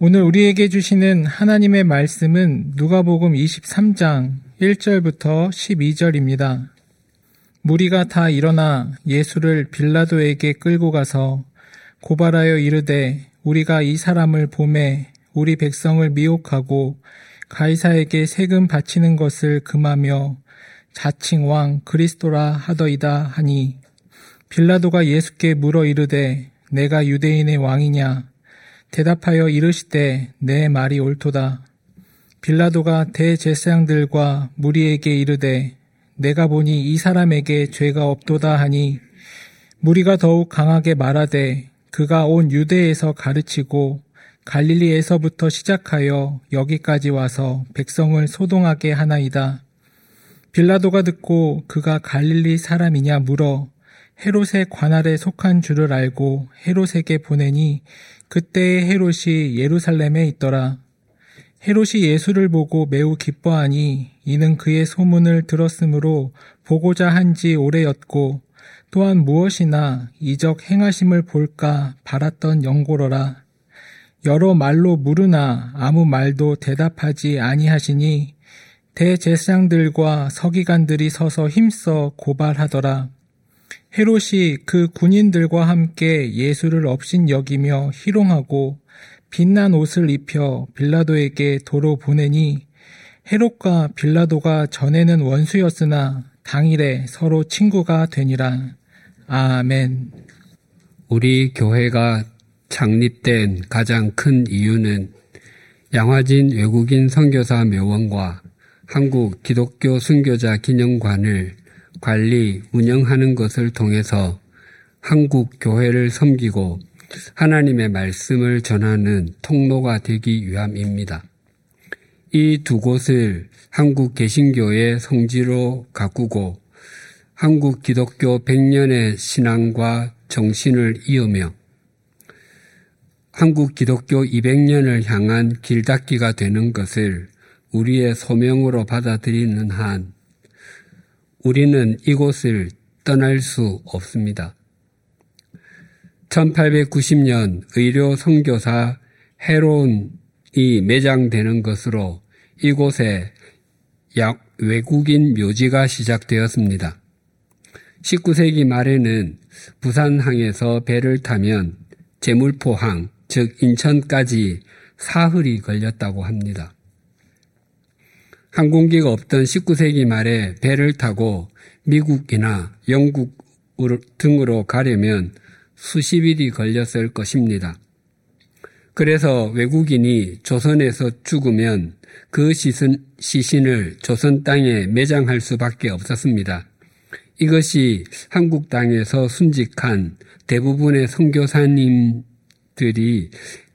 오늘 우리에게 주시는 하나님의 말씀은 누가복음 23장 1절부터 12절입니다. 무리가 다 일어나 예수를 빌라도에게 끌고 가서 고발하여 이르되 우리가 이 사람을 봄에 우리 백성을 미혹하고 가이사에게 세금 바치는 것을 금하며 자칭 왕 그리스도라 하더이다 하니 빌라도가 예수께 물어 이르되 내가 유대인의 왕이냐 대답하여 이르시되 내 말이 옳도다. 빌라도가 대제사장들과 무리에게 이르되 내가 보니 이 사람에게 죄가 없도다 하니 무리가 더욱 강하게 말하되 그가 온 유대에서 가르치고 갈릴리에서부터 시작하여 여기까지 와서 백성을 소동하게 하나이다. 빌라도가 듣고 그가 갈릴리 사람이냐 물어 헤롯의 관할에 속한 줄을 알고 헤롯에게 보내니 그때의 헤롯이 예루살렘에 있더라. 헤롯이 예수를 보고 매우 기뻐하니 이는 그의 소문을 들었으므로 보고자 한 지 오래였고 또한 무엇이나 이적 행하심을 볼까 바랐던 영고로라. 여러 말로 물으나 아무 말도 대답하지 아니하시니 대제사장들과 서기관들이 서서 힘써 고발하더라. 헤롯이 그 군인들과 함께 예수를 업신 여기며 희롱하고 빛난 옷을 입혀 빌라도에게 도로 보내니 헤롯과 빌라도가 전에는 원수였으나 당일에 서로 친구가 되니라. 아멘. 우리 교회가 창립된 가장 큰 이유는 양화진 외국인 선교사 묘원과 한국 기독교 순교자 기념관을 관리, 운영하는 것을 통해서 한국 교회를 섬기고 하나님의 말씀을 전하는 통로가 되기 위함입니다. 이 두 곳을 한국 개신교의 성지로 가꾸고 한국 기독교 100년의 신앙과 정신을 이으며 한국 기독교 200년을 향한 길닫기가 되는 것을 우리의 소명으로 받아들이는 한 우리는 이곳을 떠날 수 없습니다. 1890년 의료 선교사 헤론이 매장되는 것으로 이곳에 약 외국인 묘지가 시작되었습니다. 19세기 말에는 부산항에서 배를 타면 제물포항, 즉 인천까지 사흘이 걸렸다고 합니다. 항공기가 없던 19세기 말에 배를 타고 미국이나 영국 등으로 가려면 수십 일이 걸렸을 것입니다. 그래서 외국인이 조선에서 죽으면 그 시신, 시신을 조선 땅에 매장할 수밖에 없었습니다. 이것이 한국 땅에서 순직한 대부분의 선교사님들이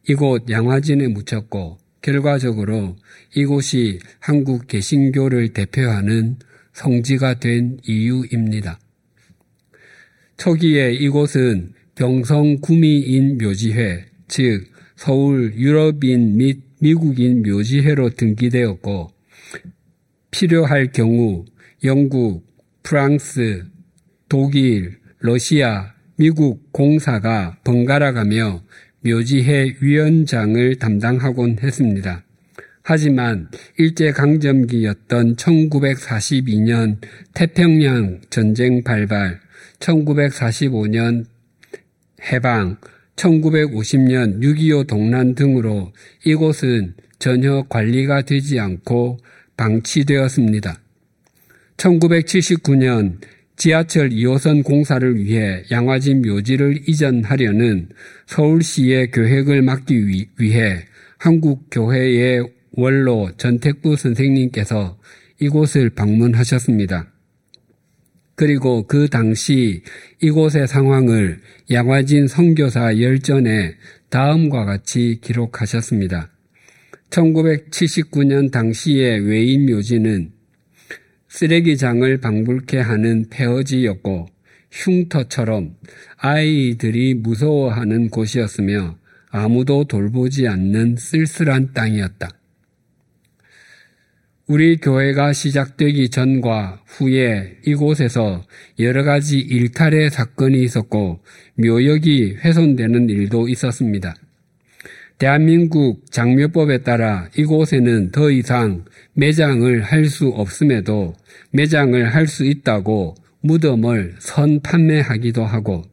이곳 양화진에 묻혔고 결과적으로 이곳이 한국 개신교를 대표하는 성지가 된 이유입니다. 초기에 이곳은 병성 구미인 묘지회, 즉 서울 유럽인 및 미국인 묘지회로 등기되었고 필요할 경우 영국, 프랑스, 독일, 러시아, 미국 공사가 번갈아 가며 묘지회 위원장을 담당하곤 했습니다. 하지만 일제강점기였던 1942년 태평양 전쟁 발발, 1945년 해방, 1950년 6.25 동란 등으로 이곳은 전혀 관리가 되지 않고 방치되었습니다. 1979년 지하철 2호선 공사를 위해 양화진 묘지를 이전하려는 서울시의 계획을 막기 위해 한국교회의 원로 전택부 선생님께서 이곳을 방문하셨습니다. 그리고 그 당시 이곳의 상황을 양화진 선교사 열전에 다음과 같이 기록하셨습니다. 1979년 당시의 외인 묘지는 쓰레기장을 방불케 하는 폐허지였고 흉터처럼 아이들이 무서워하는 곳이었으며 아무도 돌보지 않는 쓸쓸한 땅이었다. 우리 교회가 시작되기 전과 후에 이곳에서 여러 가지 일탈의 사건이 있었고 묘역이 훼손되는 일도 있었습니다. 대한민국 장묘법에 따라 이곳에는 더 이상 매장을 할 수 없음에도 매장을 할 수 있다고 무덤을 선 판매하기도 하고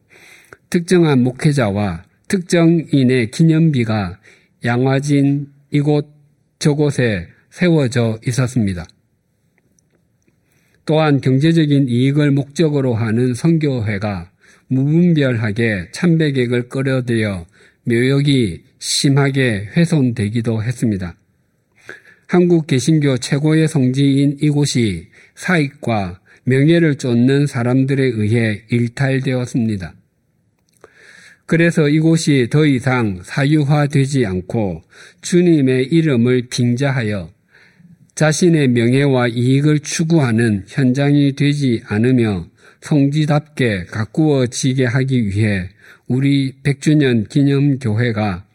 특정한 목회자와 특정인의 기념비가 양화진 이곳 저곳에 세워져 있었습니다. 또한 경제적인 이익을 목적으로 하는 선교회가 무분별하게 참배객을 끌어들여 묘역이 심하게 훼손되기도 했습니다. 한국 개신교 최고의 성지인 이곳이 사익과 명예를 쫓는 사람들에 의해 일탈되었습니다. 그래서 이곳이 더 이상 사유화되지 않고 주님의 이름을 빙자하여 자신의 명예와 이익을 추구하는 현장이 되지 않으며 성지답게 가꾸어지게 하기 위해 우리 100주년 기념교회가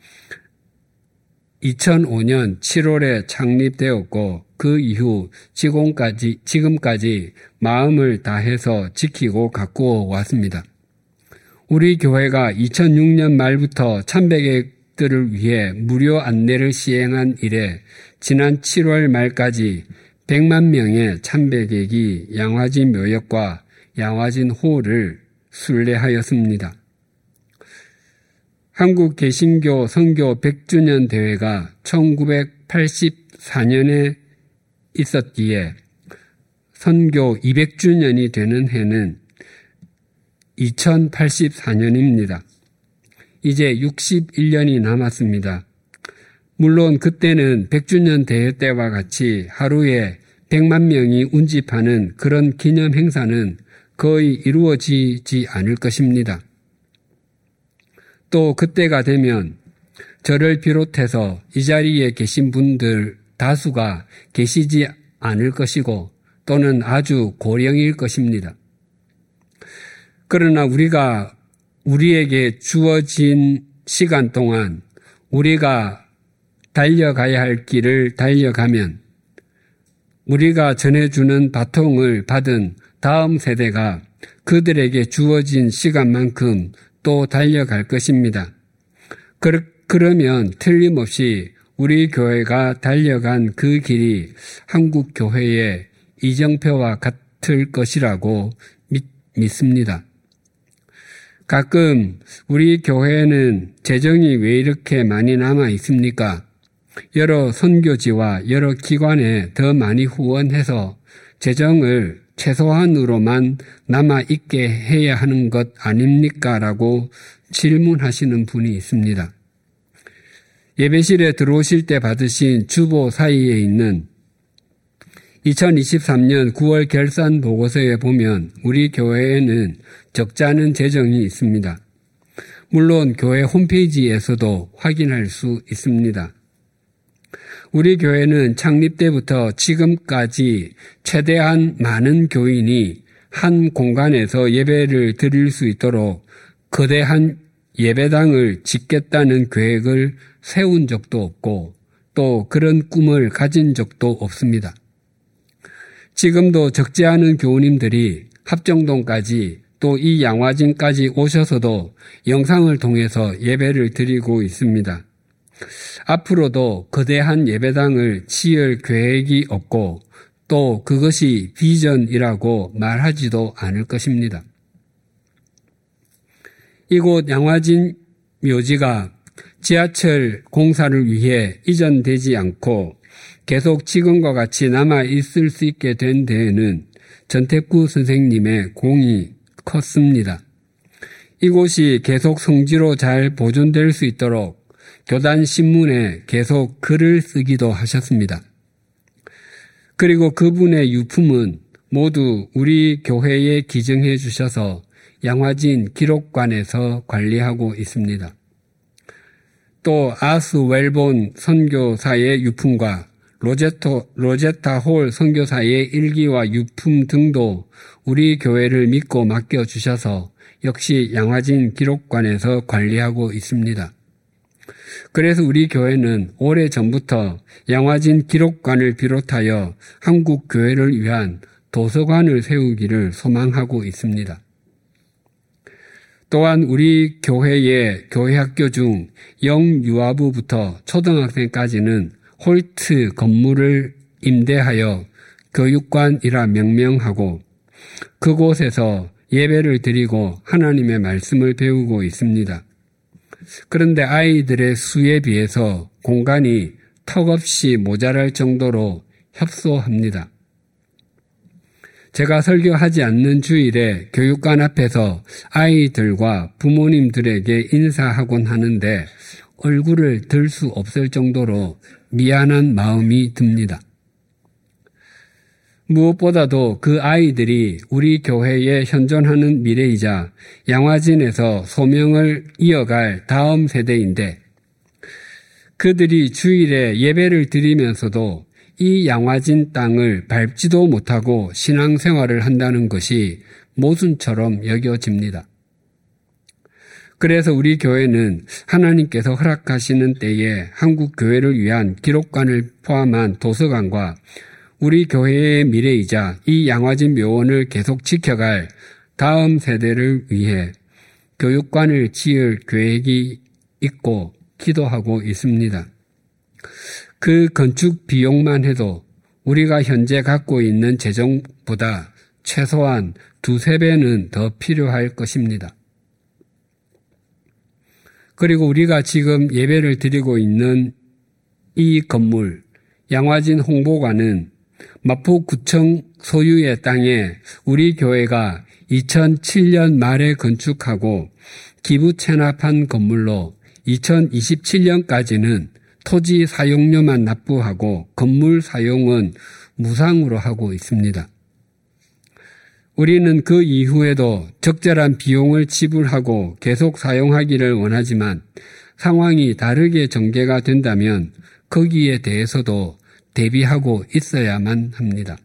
2005년 7월에 창립되었고 그 이후 지금까지, 지금까지 마음을 다해서 지키고 가꾸어 왔습니다. 우리 교회가 2006년 말부터 참배객들을 위해 무료 안내를 시행한 이래 지난 7월 말까지 100만 명의 참배객이 양화진 묘역과 양화진 호를 순례하였습니다. 한국 개신교 선교 100주년 대회가 1984년에 있었기에 선교 200주년이 되는 해는 2084년입니다. 이제 61년이 남았습니다. 물론 그때는 100주년 대회 때와 같이 하루에 100만 명이 운집하는 그런 기념 행사는 거의 이루어지지 않을 것입니다. 또 그때가 되면 저를 비롯해서 이 자리에 계신 분들 다수가 계시지 않을 것이고 또는 아주 고령일 것입니다. 그러나 우리가 우리에게 주어진 시간 동안 우리가 달려가야 할 길을 달려가면 우리가 전해주는 바통을 받은 다음 세대가 그들에게 주어진 시간만큼 또 달려갈 것입니다. 그러면 틀림없이 우리 교회가 달려간 그 길이 한국 교회의 이정표와 같을 것이라고 믿, 믿습니다. 가끔 우리 교회에는 재정이 왜 이렇게 많이 남아 있습니까? 여러 선교지와 여러 기관에 더 많이 후원해서 재정을 최소한으로만 남아 있게 해야 하는 것 아닙니까? 라고 질문하시는 분이 있습니다. 예배실에 들어오실 때 받으신 주보 사이에 있는 2023년 9월 결산 보고서에 보면 우리 교회에는 적지 않은 재정이 있습니다. 물론 교회 홈페이지에서도 확인할 수 있습니다. 우리 교회는 창립 때부터 지금까지 최대한 많은 교인이 한 공간에서 예배를 드릴 수 있도록 거대한 예배당을 짓겠다는 계획을 세운 적도 없고 또 그런 꿈을 가진 적도 없습니다. 지금도 적지 않은 교우님들이 합정동까지 또 이 양화진까지 오셔서도 영상을 통해서 예배를 드리고 있습니다. 앞으로도 거대한 예배당을 지을 계획이 없고 또 그것이 비전이라고 말하지도 않을 것입니다. 이곳 양화진 묘지가 지하철 공사를 위해 이전되지 않고 계속 지금과 같이 남아 있을 수 있게 된 데에는 전태구 선생님의 공이 컸습니다. 이곳이 계속 성지로 잘 보존될 수 있도록 교단 신문에 계속 글을 쓰기도 하셨습니다. 그리고 그분의 유품은 모두 우리 교회에 기증해 주셔서 양화진 기록관에서 관리하고 있습니다. 또 아스 웰본 선교사의 유품과 로제토, 로제타 홀 선교사의 일기와 유품 등도 우리 교회를 믿고 맡겨주셔서 역시 양화진 기록관에서 관리하고 있습니다. 그래서 우리 교회는 오래 전부터 양화진 기록관을 비롯하여 한국 교회를 위한 도서관을 세우기를 소망하고 있습니다. 또한 우리 교회의 교회 학교 중 영유아부부터 초등학생까지는 홀트 건물을 임대하여 교육관이라 명명하고 그곳에서 예배를 드리고 하나님의 말씀을 배우고 있습니다. 그런데 아이들의 수에 비해서 공간이 턱없이 모자랄 정도로 협소합니다. 제가 설교하지 않는 주일에 교육관 앞에서 아이들과 부모님들에게 인사하곤 하는데 얼굴을 들 수 없을 정도로 미안한 마음이 듭니다. 무엇보다도 그 아이들이 우리 교회에 현존하는 미래이자 양화진에서 소명을 이어갈 다음 세대인데 그들이 주일에 예배를 드리면서도 이 양화진 땅을 밟지도 못하고 신앙생활을 한다는 것이 모순처럼 여겨집니다. 그래서 우리 교회는 하나님께서 허락하시는 때에 한국 교회를 위한 기록관을 포함한 도서관과 우리 교회의 미래이자 이 양화진 묘원을 계속 지켜갈 다음 세대를 위해 교육관을 지을 계획이 있고 기도하고 있습니다. 그 건축 비용만 해도 우리가 현재 갖고 있는 재정보다 최소한 두세 배는 더 필요할 것입니다. 그리고 우리가 지금 예배를 드리고 있는 이 건물, 양화진 홍보관은 마포구청 소유의 땅에 우리 교회가 2007년 말에 건축하고 기부 체납한 건물로 2027년까지는 토지 사용료만 납부하고 건물 사용은 무상으로 하고 있습니다. 우리는 그 이후에도 적절한 비용을 지불하고 계속 사용하기를 원하지만 상황이 다르게 전개가 된다면 거기에 대해서도 대비하고 있어야만 합니다.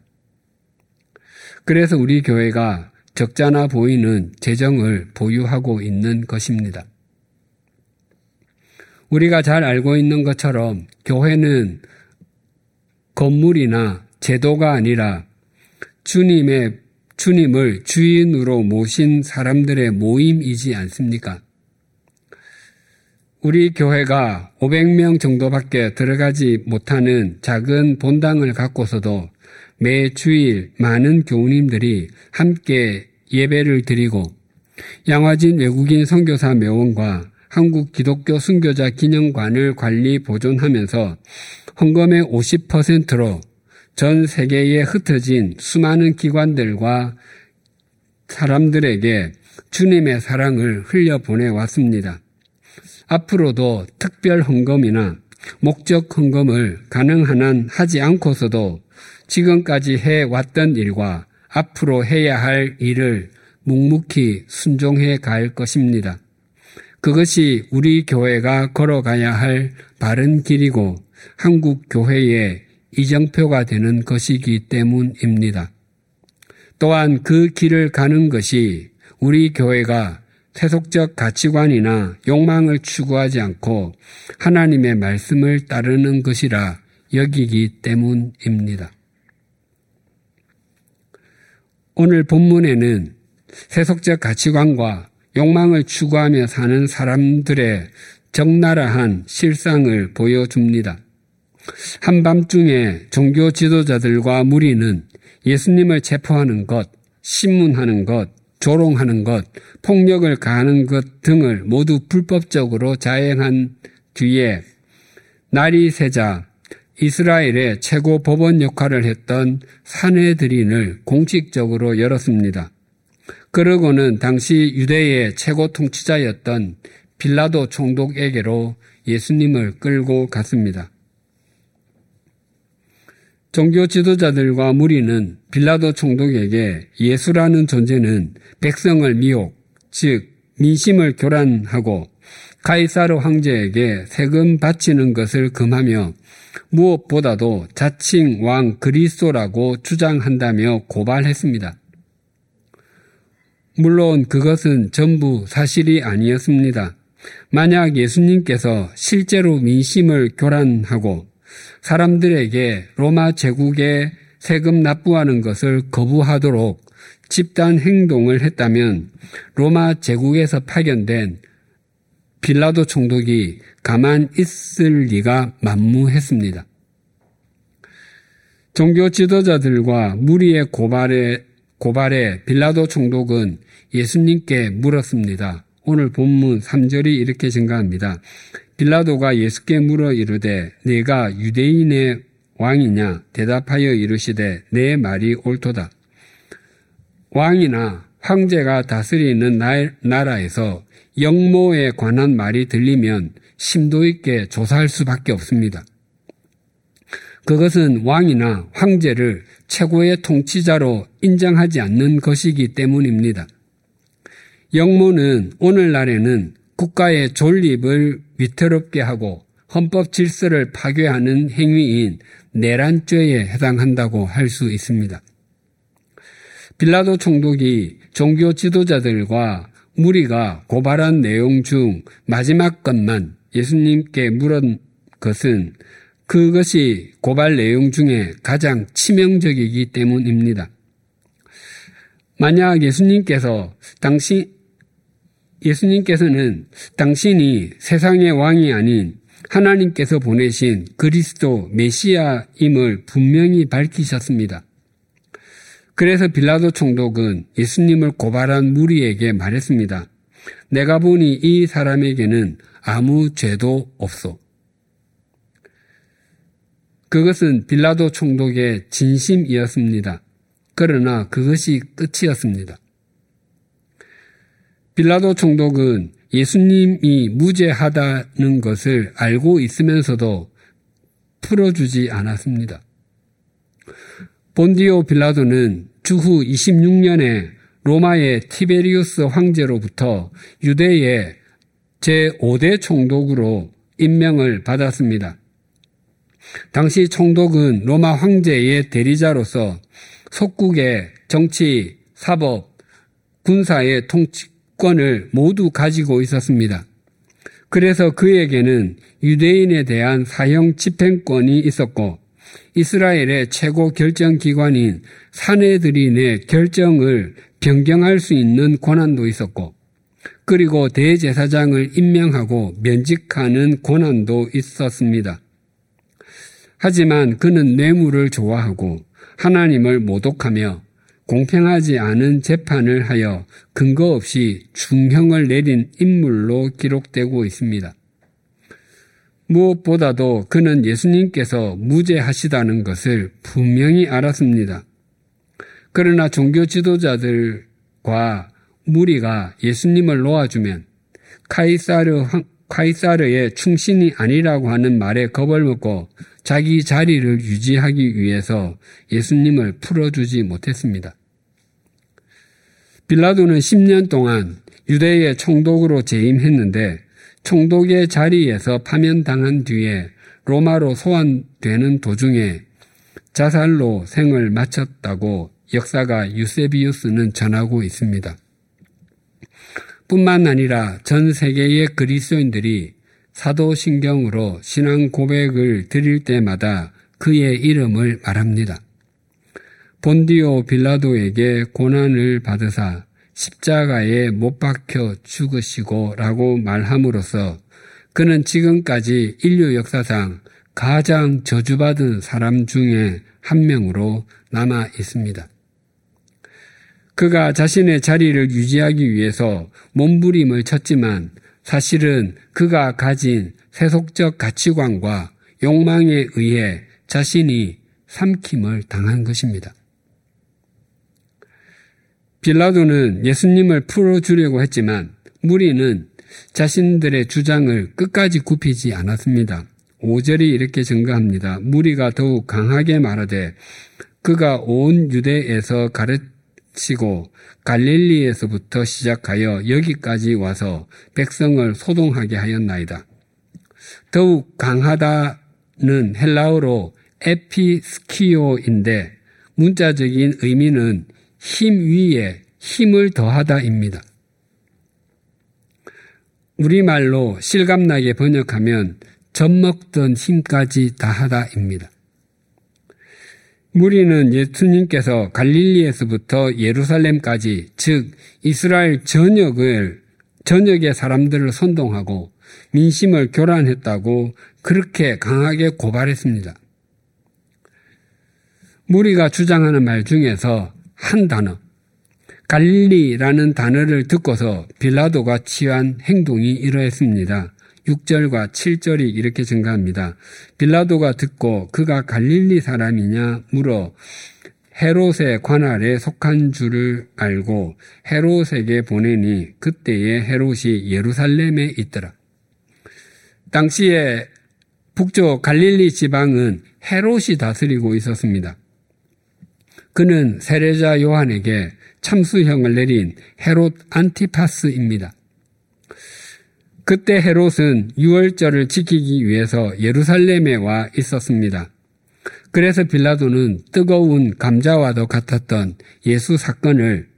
그래서 우리 교회가 적잖아 보이는 재정을 보유하고 있는 것입니다. 우리가 잘 알고 있는 것처럼 교회는 건물이나 제도가 아니라 주님의 주님을 주인으로 모신 사람들의 모임이지 않습니까? 우리 교회가 500명 정도밖에 들어가지 못하는 작은 본당을 갖고서도 매 주일 많은 교우님들이 함께 예배를 드리고 양화진 외국인 선교사 묘원과 한국 기독교 순교자 기념관을 관리 보존하면서 헌금의 50%로 전 세계에 흩어진 수많은 기관들과 사람들에게 주님의 사랑을 흘려보내 왔습니다. 앞으로도 특별 헌금이나 목적 헌금을 가능한 한 하지 않고서도 지금까지 해왔던 일과 앞으로 해야 할 일을 묵묵히 순종해 갈 것입니다. 그것이 우리 교회가 걸어가야 할 바른 길이고 한국 교회의 이정표가 되는 것이기 때문입니다. 또한 그 길을 가는 것이 우리 교회가 세속적 가치관이나 욕망을 추구하지 않고 하나님의 말씀을 따르는 것이라 여기기 때문입니다. 오늘 본문에는 세속적 가치관과 욕망을 추구하며 사는 사람들의 적나라한 실상을 보여줍니다. 한밤중에 종교 지도자들과 무리는 예수님을 체포하는 것, 신문하는 것, 조롱하는 것, 폭력을 가하는 것 등을 모두 불법적으로 자행한 뒤에 날이 새자 이스라엘의 최고 법원 역할을 했던 사내들인을 공식적으로 열었습니다. 그러고는 당시 유대의 최고 통치자였던 빌라도 총독에게로 예수님을 끌고 갔습니다. 종교 지도자들과 무리는 빌라도 총독에게 예수라는 존재는 백성을 미혹, 즉 민심을 교란하고 카이사르 황제에게 세금 바치는 것을 금하며 무엇보다도 자칭 왕 그리스도라고 주장한다며 고발했습니다. 물론 그것은 전부 사실이 아니었습니다. 만약 예수님께서 실제로 민심을 교란하고 사람들에게 로마 제국에 세금 납부하는 것을 거부하도록 집단 행동을 했다면 로마 제국에서 파견된 빌라도 총독이 가만 있을 리가 만무했습니다. 종교 지도자들과 무리의 고발에, 고발에 빌라도 총독은 예수님께 물었습니다. 오늘 본문 3절이 이렇게 증가합니다. 빌라도가 예수께 물어 이르되 내가 유대인의 왕이냐 대답하여 이르시되 내 말이 옳도다. 왕이나 황제가 다스리는 나라에서 영모에 관한 말이 들리면 심도 있게 조사할 수밖에 없습니다. 그것은 왕이나 황제를 최고의 통치자로 인정하지 않는 것이기 때문입니다. 영모는 오늘날에는 국가의 존립을 위태롭게 하고 헌법 질서를 파괴하는 행위인 내란죄에 해당한다고 할 수 있습니다. 빌라도 총독이 종교 지도자들과 무리가 고발한 내용 중 마지막 것만 예수님께 물은 것은 그것이 고발 내용 중에 가장 치명적이기 때문입니다. 만약 예수님께서 당신 예수님께서는 당신이 세상의 왕이 아닌 하나님께서 보내신 그리스도 메시아임을 분명히 밝히셨습니다. 그래서 빌라도 총독은 예수님을 고발한 무리에게 말했습니다. 내가 보니 이 사람에게는 아무 죄도 없소. 그것은 빌라도 총독의 진심이었습니다. 그러나 그것이 끝이었습니다. 빌라도 총독은 예수님이 무죄하다는 것을 알고 있으면서도 풀어주지 않았습니다. 본디오 빌라도는 주후 26년에 로마의 티베리우스 황제로부터 유대의 제5대 총독으로 임명을 받았습니다. 당시 총독은 로마 황제의 대리자로서 속국의 정치, 사법, 군사의 통치 권을 모두 가지고 있었습니다. 그래서 그에게는 유대인에 대한 사형 집행권이 있었고 이스라엘의 최고 결정 기관인 사내들인의 결정을 변경할 수 있는 권한도 있었고 그리고 대제사장을 임명하고 면직하는 권한도 있었습니다. 하지만 그는 뇌물을 좋아하고 하나님을 모독하며 공평하지 않은 재판을 하여 근거 없이 중형을 내린 인물로 기록되고 있습니다. 무엇보다도 그는 예수님께서 무죄하시다는 것을 분명히 알았습니다. 그러나 종교 지도자들과 무리가 예수님을 놓아주면 카이사르, 카이사르의 충신이 아니라고 하는 말에 겁을 먹고 자기 자리를 유지하기 위해서 예수님을 풀어주지 못했습니다. 빌라도는 10년 동안 유대의 총독으로 재임했는데 총독의 자리에서 파면당한 뒤에 로마로 소환되는 도중에 자살로 생을 마쳤다고 역사가 유세비우스는 전하고 있습니다. 뿐만 아니라 전 세계의 그리스도인들이 사도신경으로 신앙 고백을 드릴 때마다 그의 이름을 말합니다. 본디오 빌라도에게 고난을 받으사 십자가에 못 박혀 죽으시고 라고 말함으로써 그는 지금까지 인류 역사상 가장 저주받은 사람 중에 한 명으로 남아 있습니다. 그가 자신의 자리를 유지하기 위해서 몸부림을 쳤지만 사실은 그가 가진 세속적 가치관과 욕망에 의해 자신이 삼킴을 당한 것입니다. 빌라도는 예수님을 풀어주려고 했지만 무리는 자신들의 주장을 끝까지 굽히지 않았습니다. 5절이 이렇게 증가합니다. 무리가 더욱 강하게 말하되 그가 온 유대에서 가르치고 갈릴리에서부터 시작하여 여기까지 와서 백성을 소동하게 하였나이다. 더욱 강하다는 헬라어로 에피스키오인데 문자적인 의미는 힘 위에 힘을 더하다입니다. 우리말로 실감나게 번역하면 젖먹던 힘까지 다하다입니다. 무리는 예수님께서 갈릴리에서부터 예루살렘까지 즉 이스라엘 전역을 전역의 사람들을 선동하고 민심을 교란했다고 그렇게 강하게 고발했습니다. 무리가 주장하는 말 중에서 한 단어, 갈릴리라는 단어를 듣고서 빌라도가 취한 행동이 이러했습니다. 6절과 7절이 이렇게 증가합니다. 빌라도가 듣고 그가 갈릴리 사람이냐 물어 헤롯의 관할에 속한 줄을 알고 헤롯에게 보내니 그때에 헤롯이 예루살렘에 있더라. 당시에 북쪽 갈릴리 지방은 헤롯이 다스리고 있었습니다. 그는 세례자 요한에게 참수형을 내린 헤롯 안티파스입니다. 그때 헤롯은 유월절을 지키기 위해서 예루살렘에 와 있었습니다. 그래서 빌라도는 뜨거운 감자와도 같았던 예수 사건을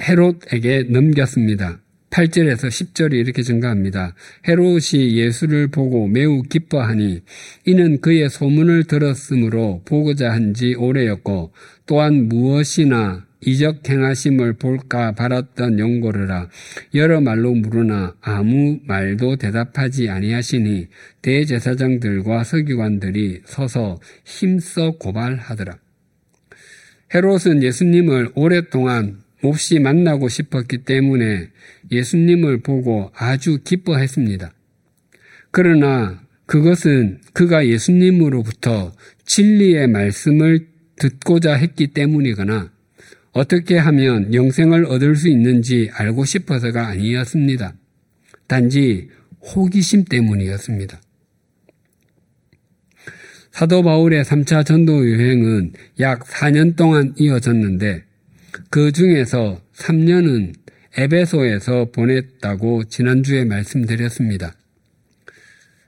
헤롯에게 넘겼습니다. 8절에서 10절이 이렇게 증가합니다. 헤롯이 예수를 보고 매우 기뻐하니 이는 그의 소문을 들었으므로 보고자 한 지 오래였고 또한 무엇이나 이적 행하심을 볼까 바랐던 연고르라 여러 말로 물으나 아무 말도 대답하지 아니하시니 대제사장들과 서기관들이 서서 힘써 고발하더라. 헤롯은 예수님을 오랫동안 몹시 만나고 싶었기 때문에 예수님을 보고 아주 기뻐했습니다. 그러나 그것은 그가 예수님으로부터 진리의 말씀을 듣고자 했기 때문이거나 어떻게 하면 영생을 얻을 수 있는지 알고 싶어서가 아니었습니다. 단지 호기심 때문이었습니다. 사도 바울의 3차 전도 여행은 약 4년 동안 이어졌는데 그 중에서 3년은 에베소에서 보냈다고 지난주에 말씀드렸습니다.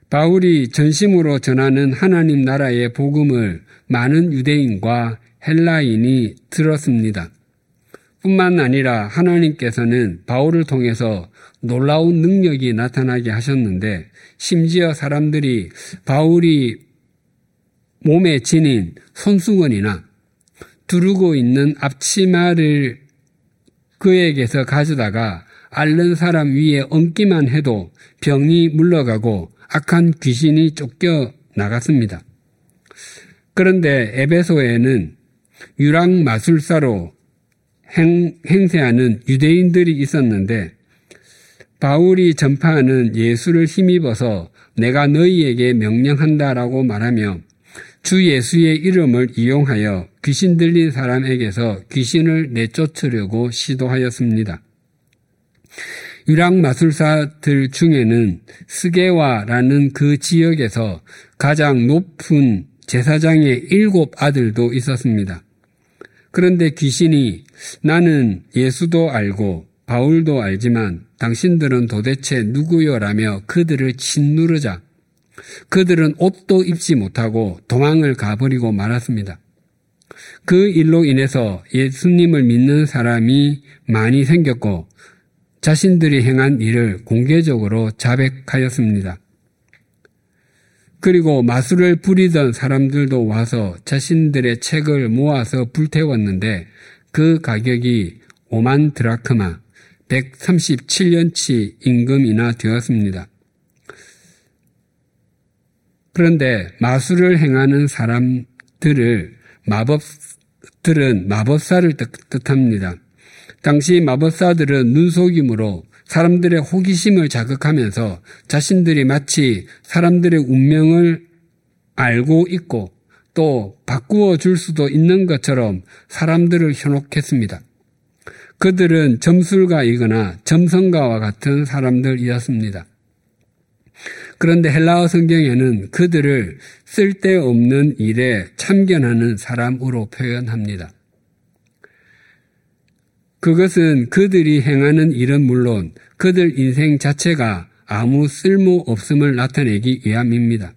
바울이 전심으로 전하는 하나님 나라의 복음을 많은 유대인과 헬라인이 들었습니다. 뿐만 아니라 하나님께서는 바울을 통해서 놀라운 능력이 나타나게 하셨는데 심지어 사람들이 바울이 몸에 지닌 손수건이나 두르고 있는 앞치마를 그에게서 가져다가 앓는 사람 위에 얹기만 해도 병이 물러가고 악한 귀신이 쫓겨 나갔습니다. 그런데 에베소에는 유랑 마술사로 행, 행세하는 유대인들이 있었는데 바울이 전파하는 예수를 힘입어서 내가 너희에게 명령한다라고 말하며 주 예수의 이름을 이용하여 귀신 들린 사람에게서 귀신을 내쫓으려고 시도하였습니다. 유락 마술사들 중에는 스게와라는 그 지역에서 가장 높은 제사장의 일곱 아들도 있었습니다. 그런데 귀신이 나는 예수도 알고 바울도 알지만 당신들은 도대체 누구요라며 그들을 짓누르자 그들은 옷도 입지 못하고 도망을 가버리고 말았습니다. 그 일로 인해서 예수님을 믿는 사람이 많이 생겼고 자신들이 행한 일을 공개적으로 자백하였습니다. 그리고 마술을 부리던 사람들도 와서 자신들의 책을 모아서 불태웠는데 그 가격이 5만 드라크마, 137년치 임금이나 되었습니다. 그런데 마술을 행하는 사람들을 마법들은 마법사를 뜻합니다. 당시 마법사들은 눈속임으로 사람들의 호기심을 자극하면서 자신들이 마치 사람들의 운명을 알고 있고 또 바꾸어 줄 수도 있는 것처럼 사람들을 현혹했습니다. 그들은 점술가이거나 점성가와 같은 사람들이었습니다. 그런데 헬라어 성경에는 그들을 쓸데없는 일에 참견하는 사람으로 표현합니다. 그것은 그들이 행하는 일은 물론 그들 인생 자체가 아무 쓸모 없음을 나타내기 위함입니다.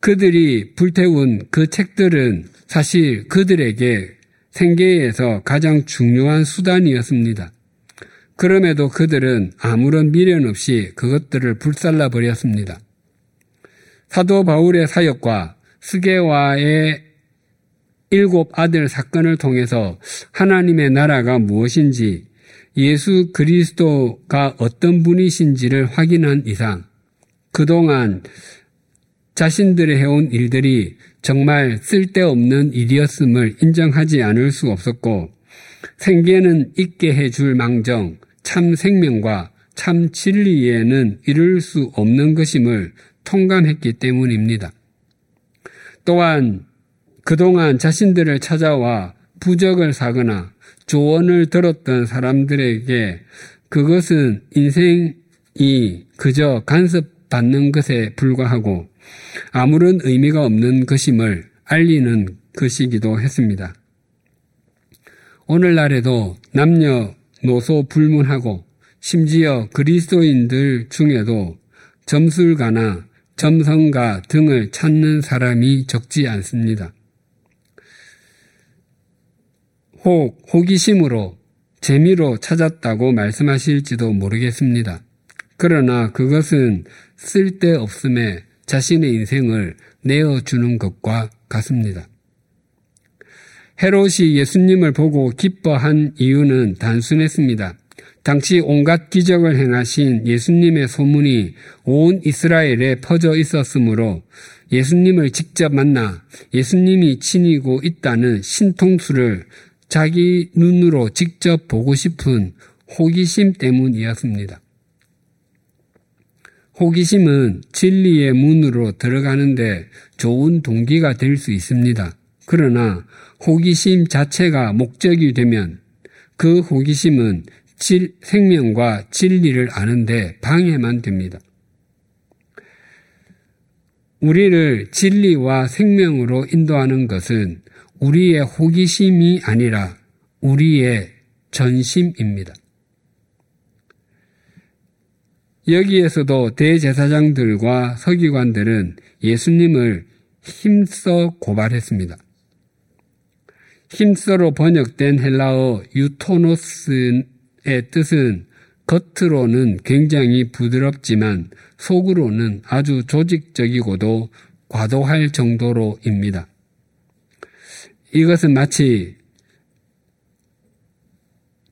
그들이 불태운 그 책들은 사실 그들에게 생계에서 가장 중요한 수단이었습니다. 그럼에도 그들은 아무런 미련 없이 그것들을 불살라 버렸습니다. 사도 바울의 사역과 스게와의 일곱 아들 사건을 통해서 하나님의 나라가 무엇인지 예수 그리스도가 어떤 분이신지를 확인한 이상 그동안 자신들의 해온 일들이 정말 쓸데없는 일이었음을 인정하지 않을 수 없었고 생계는 있게 해줄 망정 참 생명과 참 진리에는 이룰 수 없는 것임을 통감했기 때문입니다. 또한 그동안 자신들을 찾아와 부적을 사거나 조언을 들었던 사람들에게 그것은 인생이 그저 간섭받는 것에 불과하고 아무런 의미가 없는 것임을 알리는 것이기도 했습니다. 오늘날에도 남녀 노소 불문하고 심지어 그리스도인들 중에도 점술가나 점성가 등을 찾는 사람이 적지 않습니다. 혹 호기심으로 재미로 찾았다고 말씀하실지도 모르겠습니다. 그러나 그것은 쓸데없음에 자신의 인생을 내어주는 것과 같습니다. 헤롯이 예수님을 보고 기뻐한 이유는 단순했습니다. 당시 온갖 기적을 행하신 예수님의 소문이 온 이스라엘에 퍼져 있었으므로 예수님을 직접 만나 예수님이 지니고 있다는 신통수를 자기 눈으로 직접 보고 싶은 호기심 때문이었습니다. 호기심은 진리의 문으로 들어가는데 좋은 동기가 될 수 있습니다. 그러나 호기심 자체가 목적이 되면 그 호기심은 질, 생명과 진리를 아는데 방해만 됩니다. 우리를 진리와 생명으로 인도하는 것은 우리의 호기심이 아니라 우리의 전심입니다. 여기에서도 대제사장들과 서기관들은 예수님을 힘써 고발했습니다. 힘써로 번역된 헬라어 유토노스의 뜻은 겉으로는 굉장히 부드럽지만 속으로는 아주 조직적이고도 과도할 정도로입니다. 이것은 마치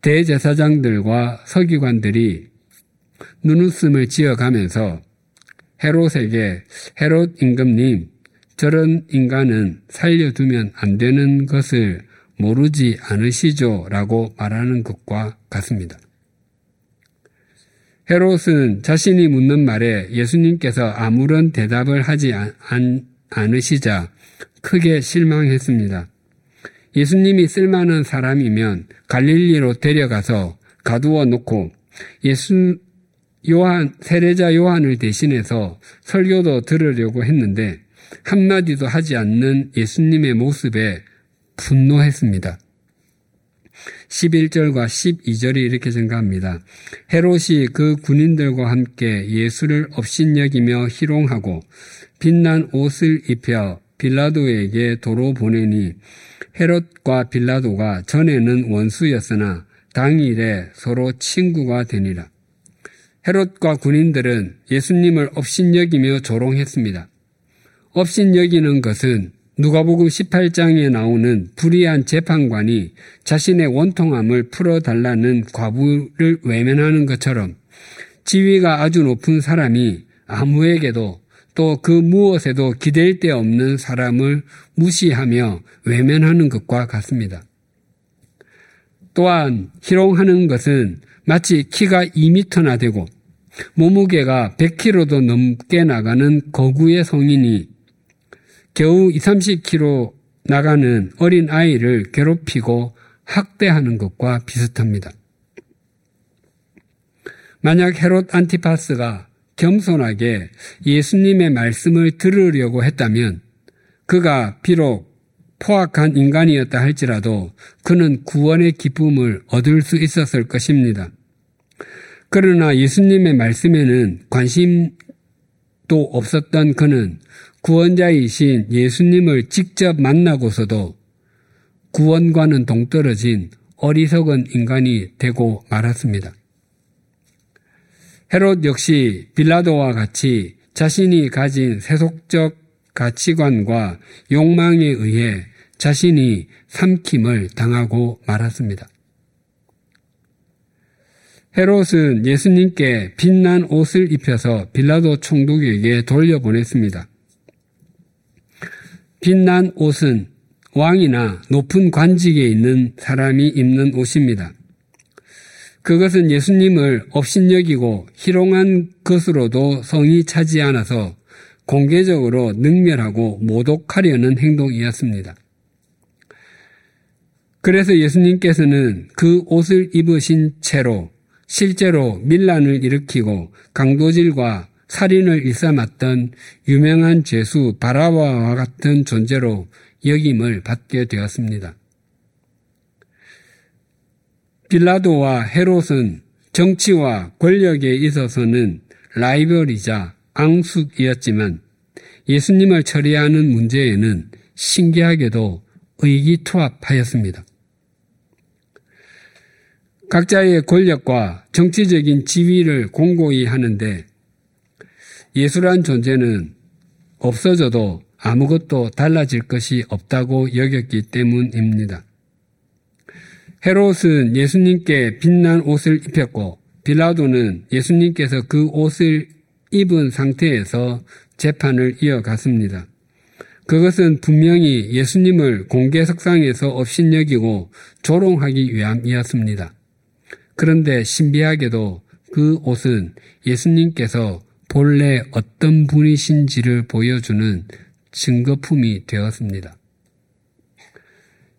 대제사장들과 서기관들이 눈웃음을 지어가면서 헤롯에게 헤롯 임금님 저런 인간은 살려두면 안 되는 것을 모르지 않으시죠? 라고 말하는 것과 같습니다. 헤롯은 자신이 묻는 말에 예수님께서 아무런 대답을 하지 않으시자 크게 실망했습니다. 예수님이 쓸만한 사람이면 갈릴리로 데려가서 가두어 놓고 예수 요한 세례자 요한을 대신해서 설교도 들으려고 했는데 한마디도 하지 않는 예수님의 모습에 분노했습니다. 11절과 12절이 이렇게 증가합니다. 헤롯이 그 군인들과 함께 예수를 업신여기며 희롱하고 빛난 옷을 입혀 빌라도에게 도로 보내니 헤롯과 빌라도가 전에는 원수였으나 당일에 서로 친구가 되니라. 헤롯과 군인들은 예수님을 업신여기며 조롱했습니다. 업신여기는 것은 누가복음 18장에 나오는 불의한 재판관이 자신의 원통함을 풀어달라는 과부를 외면하는 것처럼 지위가 아주 높은 사람이 아무에게도 또 그 무엇에도 기댈 데 없는 사람을 무시하며 외면하는 것과 같습니다. 또한 희롱하는 것은 마치 키가 2미터나 되고 몸무게가 100kg도 넘게 나가는 거구의 성인이 겨우 20, 30kg 나가는 어린 아이를 괴롭히고 학대하는 것과 비슷합니다. 만약 헤롯 안티파스가 겸손하게 예수님의 말씀을 들으려고 했다면 그가 비록 포악한 인간이었다 할지라도 그는 구원의 기쁨을 얻을 수 있었을 것입니다. 그러나 예수님의 말씀에는 관심도 없었던 그는 구원자이신 예수님을 직접 만나고서도 구원과는 동떨어진 어리석은 인간이 되고 말았습니다. 헤롯 역시 빌라도와 같이 자신이 가진 세속적 가치관과 욕망에 의해 자신이 삼킴을 당하고 말았습니다. 헤롯은 예수님께 빛난 옷을 입혀서 빌라도 총독에게 돌려보냈습니다. 빛난 옷은 왕이나 높은 관직에 있는 사람이 입는 옷입니다. 그것은 예수님을 업신여기고 희롱한 것으로도 성이 차지 않아서 공개적으로 능멸하고 모독하려는 행동이었습니다. 그래서 예수님께서는 그 옷을 입으신 채로 실제로 밀란을 일으키고 강도질과 살인을 일삼았던 유명한 죄수 바라바와 같은 존재로 역임을 받게 되었습니다. 빌라도와 헤롯은 정치와 권력에 있어서는 라이벌이자 앙숙이었지만 예수님을 처리하는 문제에는 신기하게도 의기투합하였습니다. 각자의 권력과 정치적인 지위를 공고히 하는데 예수란 존재는 없어져도 아무것도 달라질 것이 없다고 여겼기 때문입니다. 헤롯은 예수님께 빛난 옷을 입혔고 빌라도는 예수님께서 그 옷을 입은 상태에서 재판을 이어갔습니다. 그것은 분명히 예수님을 공개석상에서 업신여기고 조롱하기 위함이었습니다. 그런데 신비하게도 그 옷은 예수님께서 본래 어떤 분이신지를 보여주는 증거품이 되었습니다.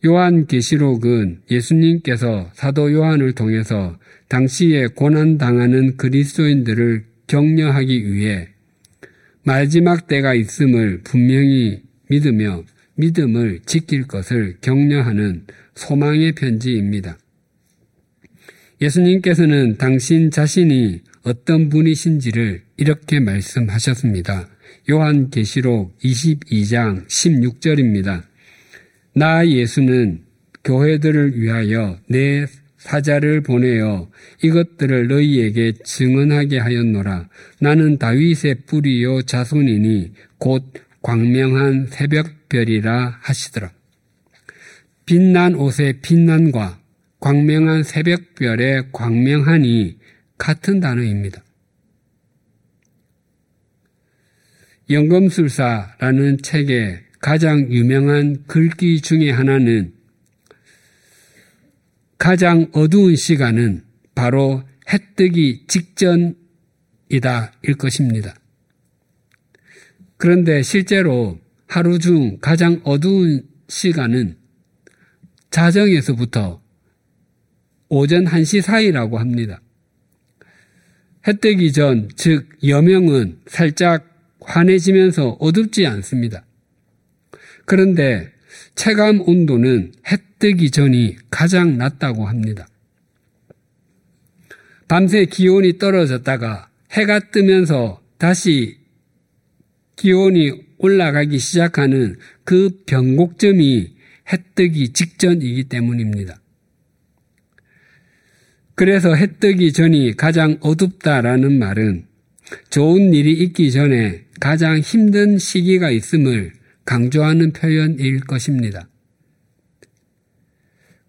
요한 계시록은 예수님께서 사도 요한을 통해서 당시에 고난당하는 그리스도인들을 격려하기 위해 마지막 때가 있음을 분명히 믿으며 믿음을 지킬 것을 격려하는 소망의 편지입니다. 예수님께서는 당신 자신이 어떤 분이신지를 이렇게 말씀하셨습니다. 요한 계시록 22장 16절입니다. 나 예수는 교회들을 위하여 내 사자를 보내어 이것들을 너희에게 증언하게 하였노라. 나는 다윗의 뿌리요 자손이니 곧 광명한 새벽별이라 하시더라. 빛난 옷의 빛난과 광명한 새벽별의 광명한이 같은 단어입니다. 영검술사라는 책의 가장 유명한 글귀 중의 하나는 가장 어두운 시간은 바로 해 뜨기 직전이다 일 것입니다. 그런데 실제로 하루 중 가장 어두운 시간은 자정에서부터 오전 1시 사이라고 합니다. 해 뜨기 전, 즉, 여명은 살짝 환해지면서 어둡지 않습니다. 그런데 체감 온도는 해 뜨기 전이 가장 낮다고 합니다. 밤새 기온이 떨어졌다가 해가 뜨면서 다시 기온이 올라가기 시작하는 그 변곡점이 해 뜨기 직전이기 때문입니다. 그래서 해 뜨기 전이 가장 어둡다라는 말은 좋은 일이 있기 전에 가장 힘든 시기가 있음을 강조하는 표현일 것입니다.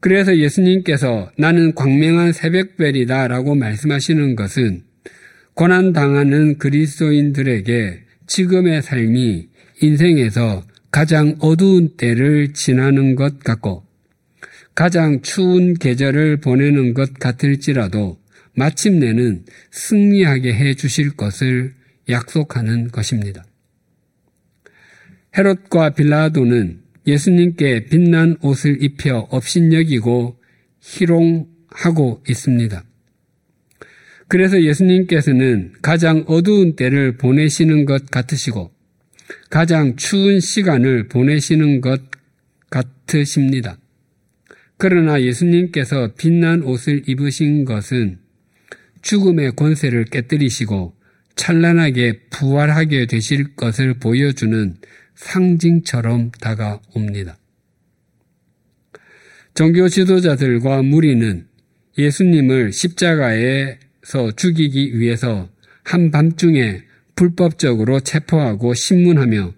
그래서 예수님께서 나는 광명한 새벽별이다 라고 말씀하시는 것은 고난당하는 그리스도인들에게 지금의 삶이 인생에서 가장 어두운 때를 지나는 것 같고 가장 추운 계절을 보내는 것 같을지라도 마침내는 승리하게 해 주실 것을 약속하는 것입니다. 헤롯과 빌라도는 예수님께 빛난 옷을 입혀 업신여기고 희롱하고 있습니다. 그래서 예수님께서는 가장 어두운 때를 보내시는 것 같으시고 가장 추운 시간을 보내시는 것 같으십니다. 그러나 예수님께서 빛난 옷을 입으신 것은 죽음의 권세를 깨뜨리시고 찬란하게 부활하게 되실 것을 보여주는 상징처럼 다가옵니다. 종교 지도자들과 무리는 예수님을 십자가에서 죽이기 위해서 한밤중에 불법적으로 체포하고 신문하며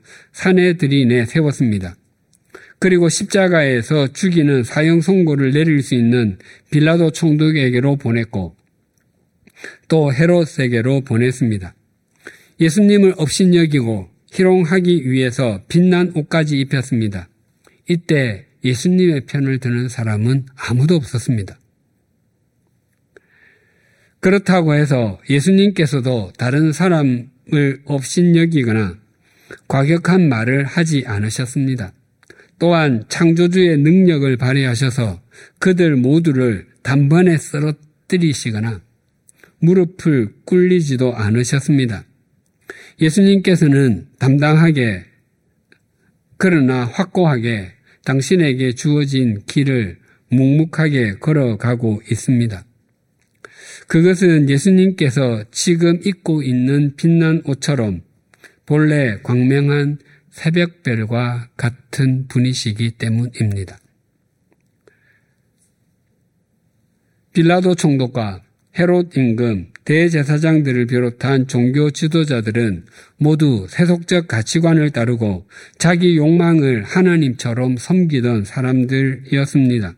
들이내 세웠습니다. 그리고 십자가에서 죽이는 사형 선고를 내릴 수 있는 빌라도 총독에게로 보냈고 또 헤롯에게로 보냈습니다. 예수님을 업신여기고 희롱하기 위해서 빛난 옷까지 입혔습니다. 이때 예수님의 편을 드는 사람은 아무도 없었습니다. 그렇다고 해서 예수님께서도 다른 사람을 업신여기거나 과격한 말을 하지 않으셨습니다. 또한 창조주의 능력을 발휘하셔서 그들 모두를 단번에 쓰러뜨리시거나 무릎을 꿇리지도 않으셨습니다. 예수님께서는 담당하게 그러나 확고하게 당신에게 주어진 길을 묵묵하게 걸어가고 있습니다. 그것은 예수님께서 지금 입고 있는 빛난 옷처럼 본래 광명한 새벽별과 같은 분이시기 때문입니다. 빌라도 총독과 헤롯 임금, 대제사장들을 비롯한 종교 지도자들은 모두 세속적 가치관을 따르고 자기 욕망을 하나님처럼 섬기던 사람들이었습니다.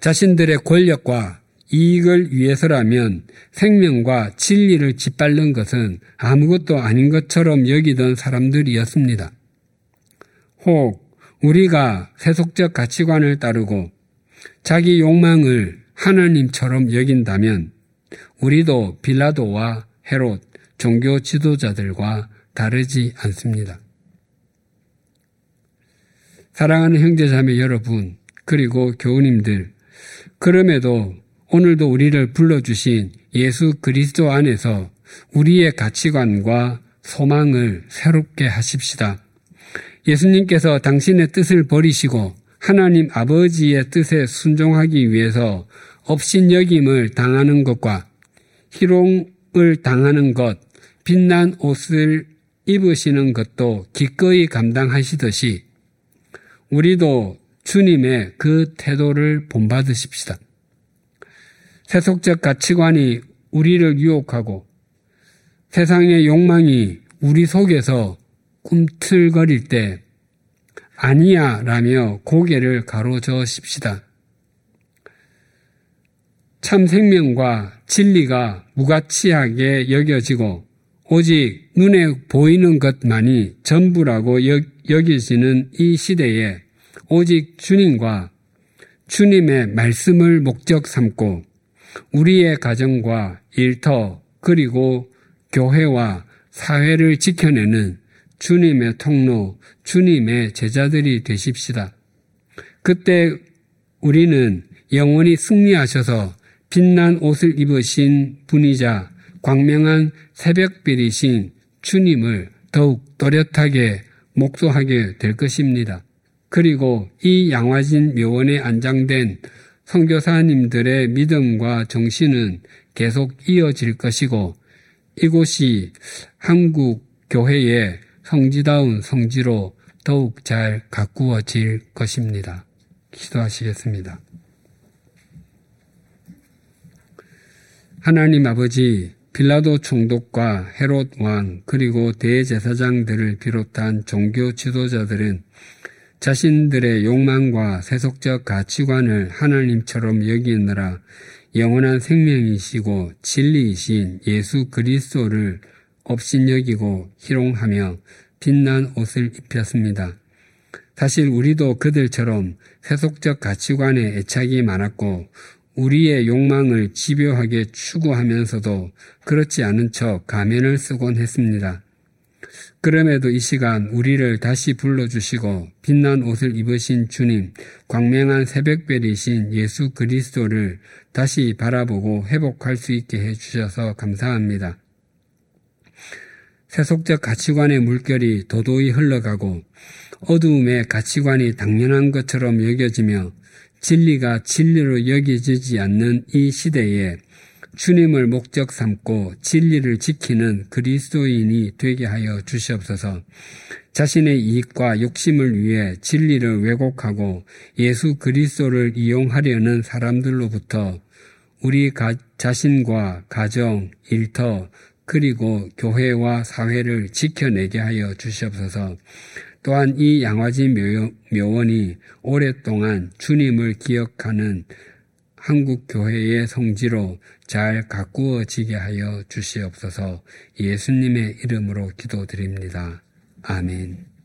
자신들의 권력과 이익을 위해서라면 생명과 진리를 짓밟는 것은 아무것도 아닌 것처럼 여기던 사람들이었습니다. 혹 우리가 세속적 가치관을 따르고 자기 욕망을 하나님처럼 여긴다면 우리도 빌라도와 헤롯 종교 지도자들과 다르지 않습니다. 사랑하는 형제자매 여러분, 그리고 교우님들, 그럼에도 오늘도 우리를 불러주신 예수 그리스도 안에서 우리의 가치관과 소망을 새롭게 하십시다. 예수님께서 당신의 뜻을 버리시고 하나님 아버지의 뜻에 순종하기 위해서 업신여김을 당하는 것과 희롱을 당하는 것, 빛난 옷을 입으시는 것도 기꺼이 감당하시듯이 우리도 주님의 그 태도를 본받으십시다. 세속적 가치관이 우리를 유혹하고 세상의 욕망이 우리 속에서 꿈틀거릴 때 아니야 라며 고개를 가로저십시다. 참 생명과 진리가 무가치하게 여겨지고 오직 눈에 보이는 것만이 전부라고 여겨지는 이 시대에 오직 주님과 주님의 말씀을 목적 삼고 우리의 가정과 일터 그리고 교회와 사회를 지켜내는 주님의 통로, 주님의 제자들이 되십시다. 그때 우리는 영원히 승리하셔서 빛난 옷을 입으신 분이자 광명한 새벽별이신 주님을 더욱 또렷하게 목소하게 될 것입니다. 그리고 이 양화진 묘원에 안장된 선교사님들의 믿음과 정신은 계속 이어질 것이고 이곳이 한국 교회의 성지다운 성지로 더욱 잘 가꾸어질 것입니다. 기도하시겠습니다. 하나님 아버지 빌라도 총독과 헤롯 왕 그리고 대제사장들을 비롯한 종교 지도자들은 자신들의 욕망과 세속적 가치관을 하나님처럼 여기느라 영원한 생명이시고 진리이신 예수 그리스도를 업신여기고 희롱하며 빛난 옷을 입혔습니다. 사실 우리도 그들처럼 세속적 가치관에 애착이 많았고 우리의 욕망을 집요하게 추구하면서도 그렇지 않은 척 가면을 쓰곤 했습니다. 그럼에도 이 시간 우리를 다시 불러주시고 빛난 옷을 입으신 주님, 광명한 새벽별이신 예수 그리스도를 다시 바라보고 회복할 수 있게 해주셔서 감사합니다. 세속적 가치관의 물결이 도도히 흘러가고 어두움의 가치관이 당연한 것처럼 여겨지며 진리가 진리로 여겨지지 않는 이 시대에 주님을 목적 삼고 진리를 지키는 그리스도인이 되게 하여 주시옵소서. 자신의 이익과 욕심을 위해 진리를 왜곡하고 예수 그리스도를 이용하려는 사람들로부터 우리 가, 자신과 가정, 일터, 그리고 교회와 사회를 지켜내게 하여 주시옵소서. 또한 이 양화지 묘원이 오랫동안 주님을 기억하는 한국 교회의 성지로 잘 가꾸어지게 하여 주시옵소서 예수님의 이름으로 기도드립니다. 아멘.